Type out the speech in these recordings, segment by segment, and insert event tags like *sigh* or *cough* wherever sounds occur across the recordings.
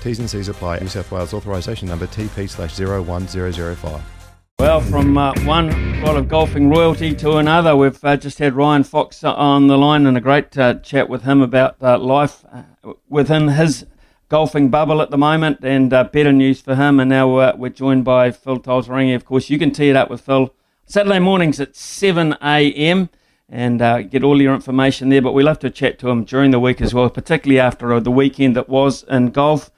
T's and C's apply. New South Wales authorisation number TP slash 01005. Well, from uh, one lot of golfing royalty to another, we've uh, just had Ryan Fox on the line and a great uh, chat with him about uh, life uh, within his golfing bubble at the moment and uh, better news for him. And now we're joined by Phil Tataurangi. Of course, you can tee it up with Phil Saturday mornings at 7 a.m. and get all your information there. But we love to chat to him during the week as well, particularly after the weekend that was in golf.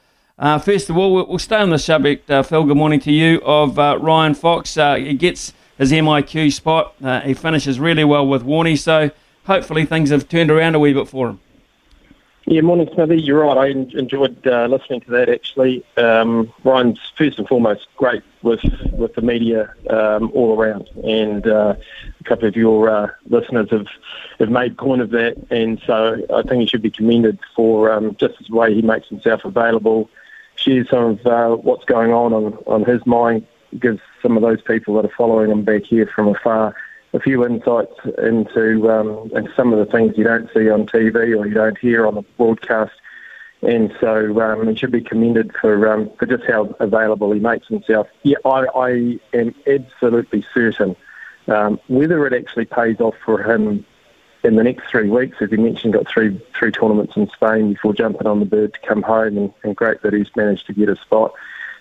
Uh, first of all, we'll stay on the subject, uh, Phil. Good morning to you of uh, Ryan Fox. Uh, he gets his MIQ spot. Uh, he finishes really well with Warney, so hopefully things have turned around a wee bit for him. Yeah, morning, Smithy. You're right. I enjoyed uh, listening to that. Actually, um, Ryan's first and foremost great with with the media um, all around, and a couple of your listeners have have made point of that, and so I think he should be commended for um, just the way he makes himself available share some of uh, what's going on, on on his mind, gives some of those people that are following him back here from afar a few insights into um, into some of the things you don't see on TV or you don't hear on the broadcast. And so um, he should be commended for um, for just how available he makes himself. Yeah, I, I am absolutely certain um, whether it actually pays off for him in the next three weeks, as you mentioned, got three three tournaments in Spain before jumping on the bird to come home, and, and great that he's managed to get a spot.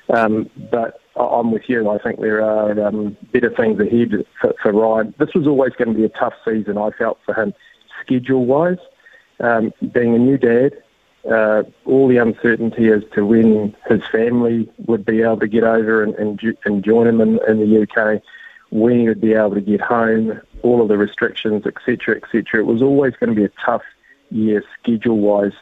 Um, but I'm with you. I think there are um, better things ahead for, for, Ryan. This was always going to be a tough season, I felt, for him, schedule-wise. Um, being a new dad, uh, all the uncertainty as to when his family would be able to get over and, and, and join him in, in the UK when he would be able to get home, all of the restrictions, etc., etc. It was always going to be a tough year schedule-wise.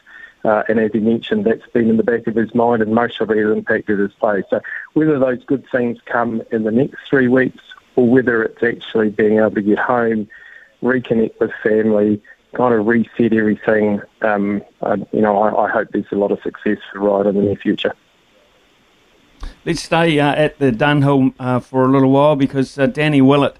Uh, and as he mentioned, that's been in the back of his mind, and most of it has impacted his play. So whether those good things come in the next three weeks, or whether it's actually being able to get home, reconnect with family, kind of reset everything, um, uh, you know, I, I, hope there's a lot of success for Ryan in the near future. Let's stay uh, at the Dunhill uh, for a little while because uh, Danny Willett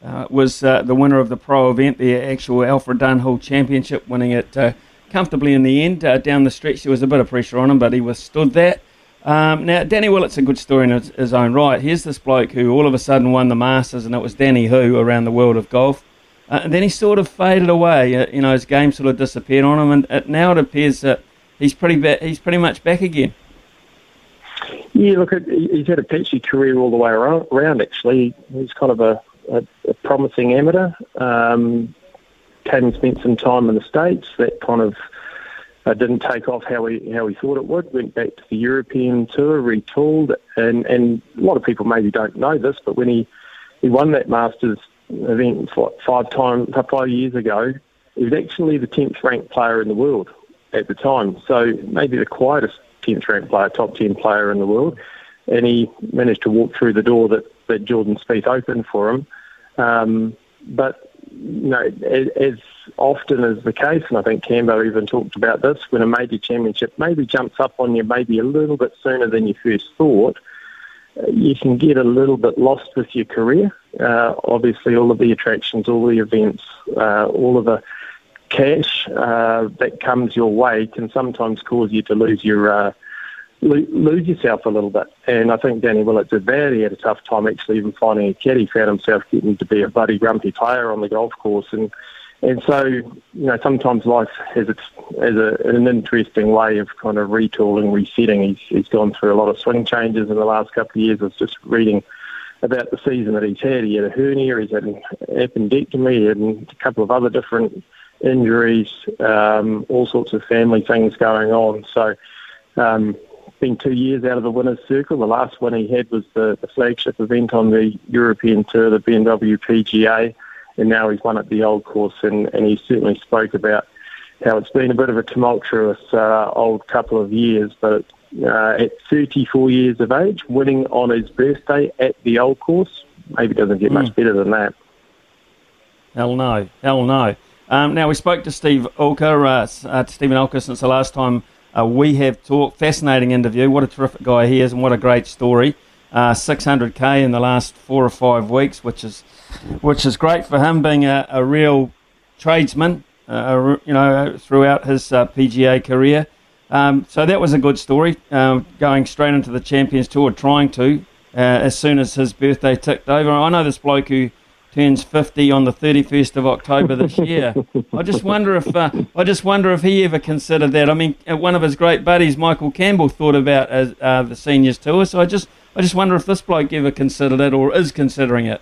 uh, was uh, the winner of the pro event, the actual Alfred Dunhill Championship, winning it uh, comfortably in the end. down the stretch, there was a bit of pressure on him, but he withstood that. Um, now, Danny Willett's a good story in his, his, own right. Here's this bloke who all of a sudden won the Masters, and it was Danny Who around the world of golf. and then he sort of faded away. you know, his game sort of disappeared on him, and now it appears that he's pretty ba- he's pretty much back again. Yeah, look, he's had a patchy career all the way around. Actually, he's kind of a, a, a promising amateur. Um, came and spent some time in the states. That kind of uh, didn't take off how he how he thought it would. Went back to the European tour, retooled, and and a lot of people maybe don't know this, but when he he won that Masters event five times five years ago, he was actually the tenth ranked player in the world at the time. So maybe the quietest 10th ranked player, top 10 player in the world. And he managed to walk through the door that, that Jordan Spieth opened for him. Um, but, you know, as, as, often is the case, and I think Cambo even talked about this, when a major championship maybe jumps up on you maybe a little bit sooner than you first thought, you can get a little bit lost with your career. Uh, obviously, all of the attractions, all the events, uh, all of the cash uh, that comes your way can sometimes cause you to lose your uh, lo- lose yourself a little bit. And I think Danny Willett did that. He had a tough time actually even finding a caddy. Found himself getting to be a bloody grumpy player on the golf course, and and so, you know, sometimes life has, its, has a, an interesting way of kind of retooling, resetting. He's, he's gone through a lot of swing changes in the last couple of years. I was just reading about the season that he's had. He had a hernia, he's had an appendectomy, and a couple of other different injuries, um, all sorts of family things going on. So, um, been two years out of the winner's circle. The last one he had was the, the flagship event on the European Tour, the BMW PGA and now he's won at the old course, and, and he certainly spoke about how it's been a bit of a tumultuous uh, old couple of years, but uh, at 34 years of age, winning on his birthday at the old course, maybe doesn't get much hmm. better than that. Hell no, hell no. Um, now we spoke to Steve Alker, uh, uh, Stephen Alker, since the last time uh, we have talked. Fascinating interview. What a terrific guy he is, and what a great story. 600k uh, in the last four or five weeks, which is which is great for him being a, a real tradesman, uh, you know, throughout his uh, PGA career. Um, so that was a good story, um, going straight into the Champions Tour, trying to, uh, as soon as his birthday ticked over. I know this bloke who turns 50 on the 31st of October this year. I just wonder if uh, I just wonder if he ever considered that. I mean, uh, one of his great buddies, Michael Campbell, thought about uh, the seniors tour. So I just I just wonder if this bloke ever considered it or is considering it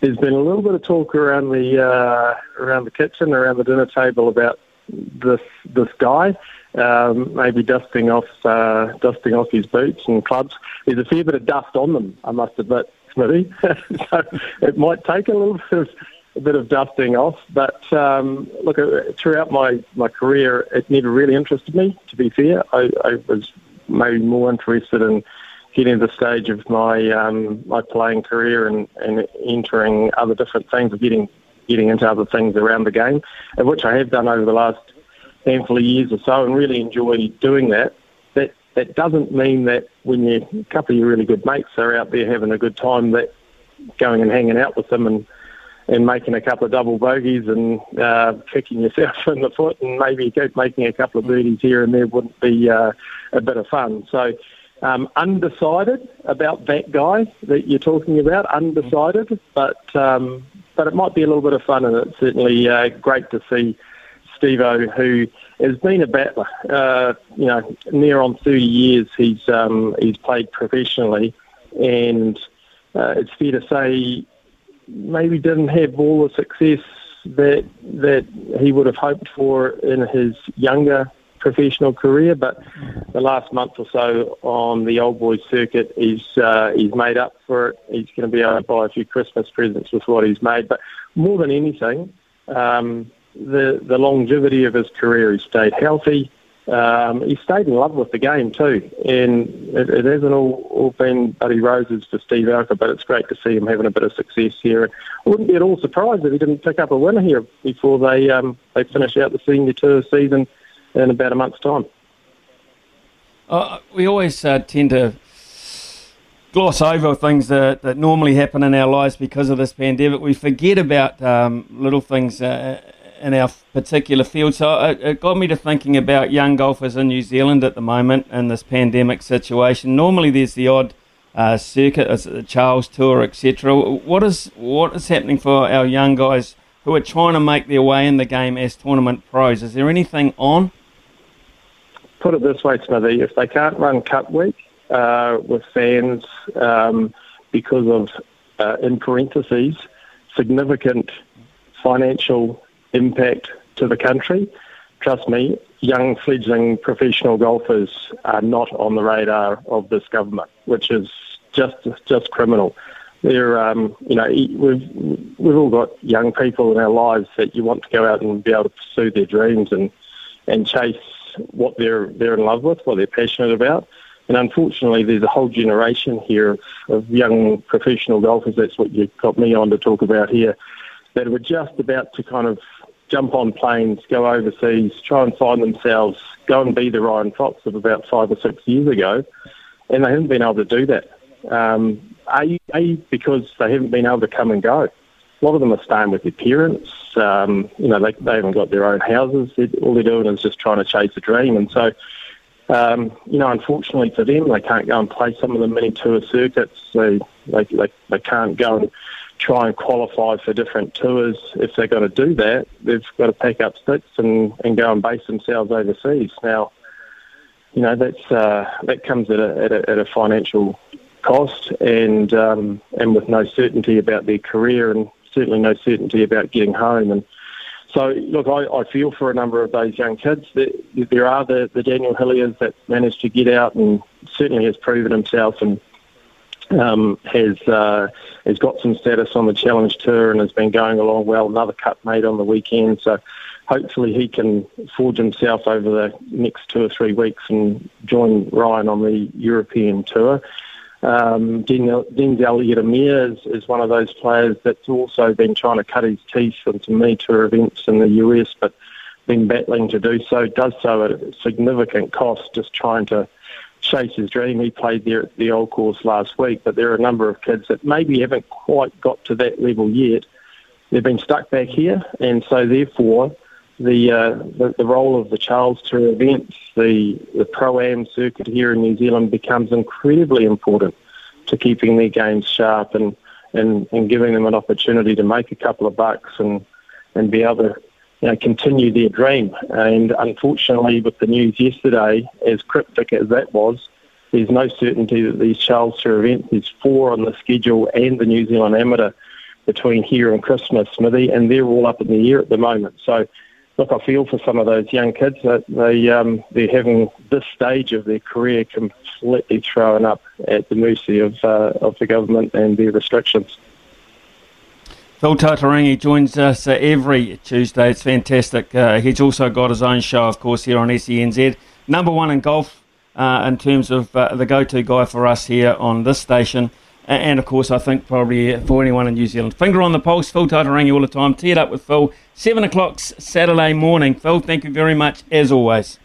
there's been a little bit of talk around the uh, around the kitchen, around the dinner table about this this guy. Um, maybe dusting off uh, dusting off his boots and clubs. There's a fair bit of dust on them, I must admit, Smithy. *laughs* so it might take a little bit of a bit of dusting off. But um, look, uh, throughout my, my career, it never really interested me. To be fair, I, I was maybe more interested in getting to the stage of my um, my playing career and, and entering other different things, getting getting into other things around the game, which I have done over the last handful of years or so, and really enjoy doing that. That doesn't mean that when you a couple of your really good mates are out there having a good time, that going and hanging out with them and and making a couple of double bogeys and uh, kicking yourself *laughs* in the foot and maybe making a couple of birdies here and there wouldn't be uh, a bit of fun. So um, undecided about that guy that you're talking about, undecided, but um, but it might be a little bit of fun, and it's certainly uh, great to see Stevo, who has been a battler. Uh, you know, near on 30 years he's um, he's played professionally, and uh, it's fair to say maybe didn't have all the success that that he would have hoped for in his younger professional career, but the last month or so on the old boys circuit, he's uh, he's made up for it. He's going to be able to buy a few Christmas presents with what he's made. But more than anything, um, the the longevity of his career, he stayed healthy. Um, he stayed in love with the game too, and it, it hasn't all, all been buddy roses for Steve Alker, but it's great to see him having a bit of success here. I wouldn't be at all surprised if he didn't pick up a winner here before they um, they finish out the senior tour season in about a month's time. Uh, we always uh, tend to gloss over things that, that normally happen in our lives because of this pandemic. We forget about um, little things uh, in our particular field. So it, it, got me to thinking about young golfers in New Zealand at the moment in this pandemic situation. Normally, there's the odd uh, circuit, the Charles Tour, etc. What is what is happening for our young guys who are trying to make their way in the game as tournament pros? Is there anything on? put it this way, Smithy, if they can't run Cup Week uh, with fans um, because of, uh, in parentheses, significant financial impact to the country, trust me, young fledgling professional golfers are not on the radar of this government, which is just just criminal. They're, um, you know, we've we've all got young people in our lives that you want to go out and be able to pursue their dreams and and chase what they're they're in love with, what they're passionate about. And unfortunately, there's a whole generation here of, of young professional golfers. That's what you got me on to talk about here. That were just about to kind of jump on planes, go overseas, try and find themselves, go and be the Ryan Fox of about five or six years ago, and they haven't been able to do that. Um, a, a because they haven't been able to come and go a lot of them are staying with their parents. Um, you know, they, they haven't got their own houses. They, all they're doing is just trying to chase a dream. And so, um, you know, unfortunately for them, they can't go and play some of the mini tour circuits. They, they, they, they can't go and try and qualify for different tours, if they're going to do that, they've got to pack up sticks and, and go and base themselves overseas. Now, you know that's uh, that comes at a, at a, at a financial cost and um, and with no certainty about their career and certainly no certainty about getting home. And so, look, I, I feel for a number of those young kids. There, there are the, the Daniel Hilliers that managed to get out and certainly has proven himself and um, has uh, has got some status on the Challenge Tour and has been going along well. Another cut made on the weekend, so hopefully he can forge himself over the next two or three weeks and join Ryan on the European Tour. Um, Denzel Ieremia is, is one of those players that's also been trying to cut his teeth into me tour events in the US, but been battling to do so. Does so at a significant cost, just trying to chase his dream. He played there at the old course last week, but there are a number of kids that maybe haven't quite got to that level yet. They've been stuck back here, and so therefore, the uh, the, the, role of the Charles Tour events, the the pro am circuit here in New Zealand becomes incredibly important to keeping their games sharp and, and, and giving them an opportunity to make a couple of bucks and and be able to you know, continue their dream. And unfortunately, with the news yesterday, as cryptic as that was, there's no certainty that these Charles events, there's four on the schedule and the New Zealand Amateur between here and Christmas, Smithy, and they're all up in the air at the moment. So, look, I feel for some of those young kids that they um, they're having this stage of their career completely thrown up at the mercy of uh, of the government and their restrictions. Phil Tataurangi joins us uh, every Tuesday. It's fantastic. Uh, he's also got his own show, of course, here on SENZ. Number one in golf uh, in terms of uh, the go to guy for us here on this station. And, of course, I think probably for anyone in New Zealand. Finger on the pulse, Phil Tataurangi all the time. Teed up with Phil. 7 o'clock Saturday morning. Phil, thank you very much, as always.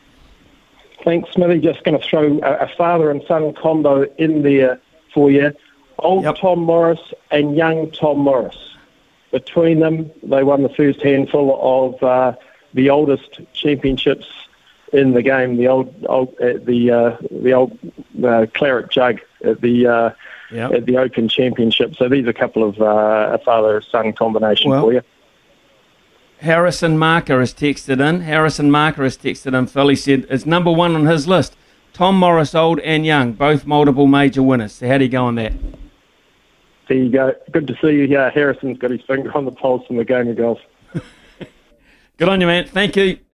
Thanks, Smithy. Just going to throw a, a father and son combo in there for you. Old yep. Tom Morris and young Tom Morris between them, they won the first handful of uh, the oldest championships in the game. The old, old uh, the uh, the old uh, claret jug at the uh, yep. at the Open Championship. So these are a couple of uh, a father son combination well, for you. Harrison Marker has texted in. Harrison Marker has texted in. Phil, he said it's number one on his list. Tom Morris, old and young, both multiple major winners. So how do you go on that? There you go. Good to see you here. Harrison's got his finger on the pulse in the game of golf. *laughs* Good on you, man. Thank you.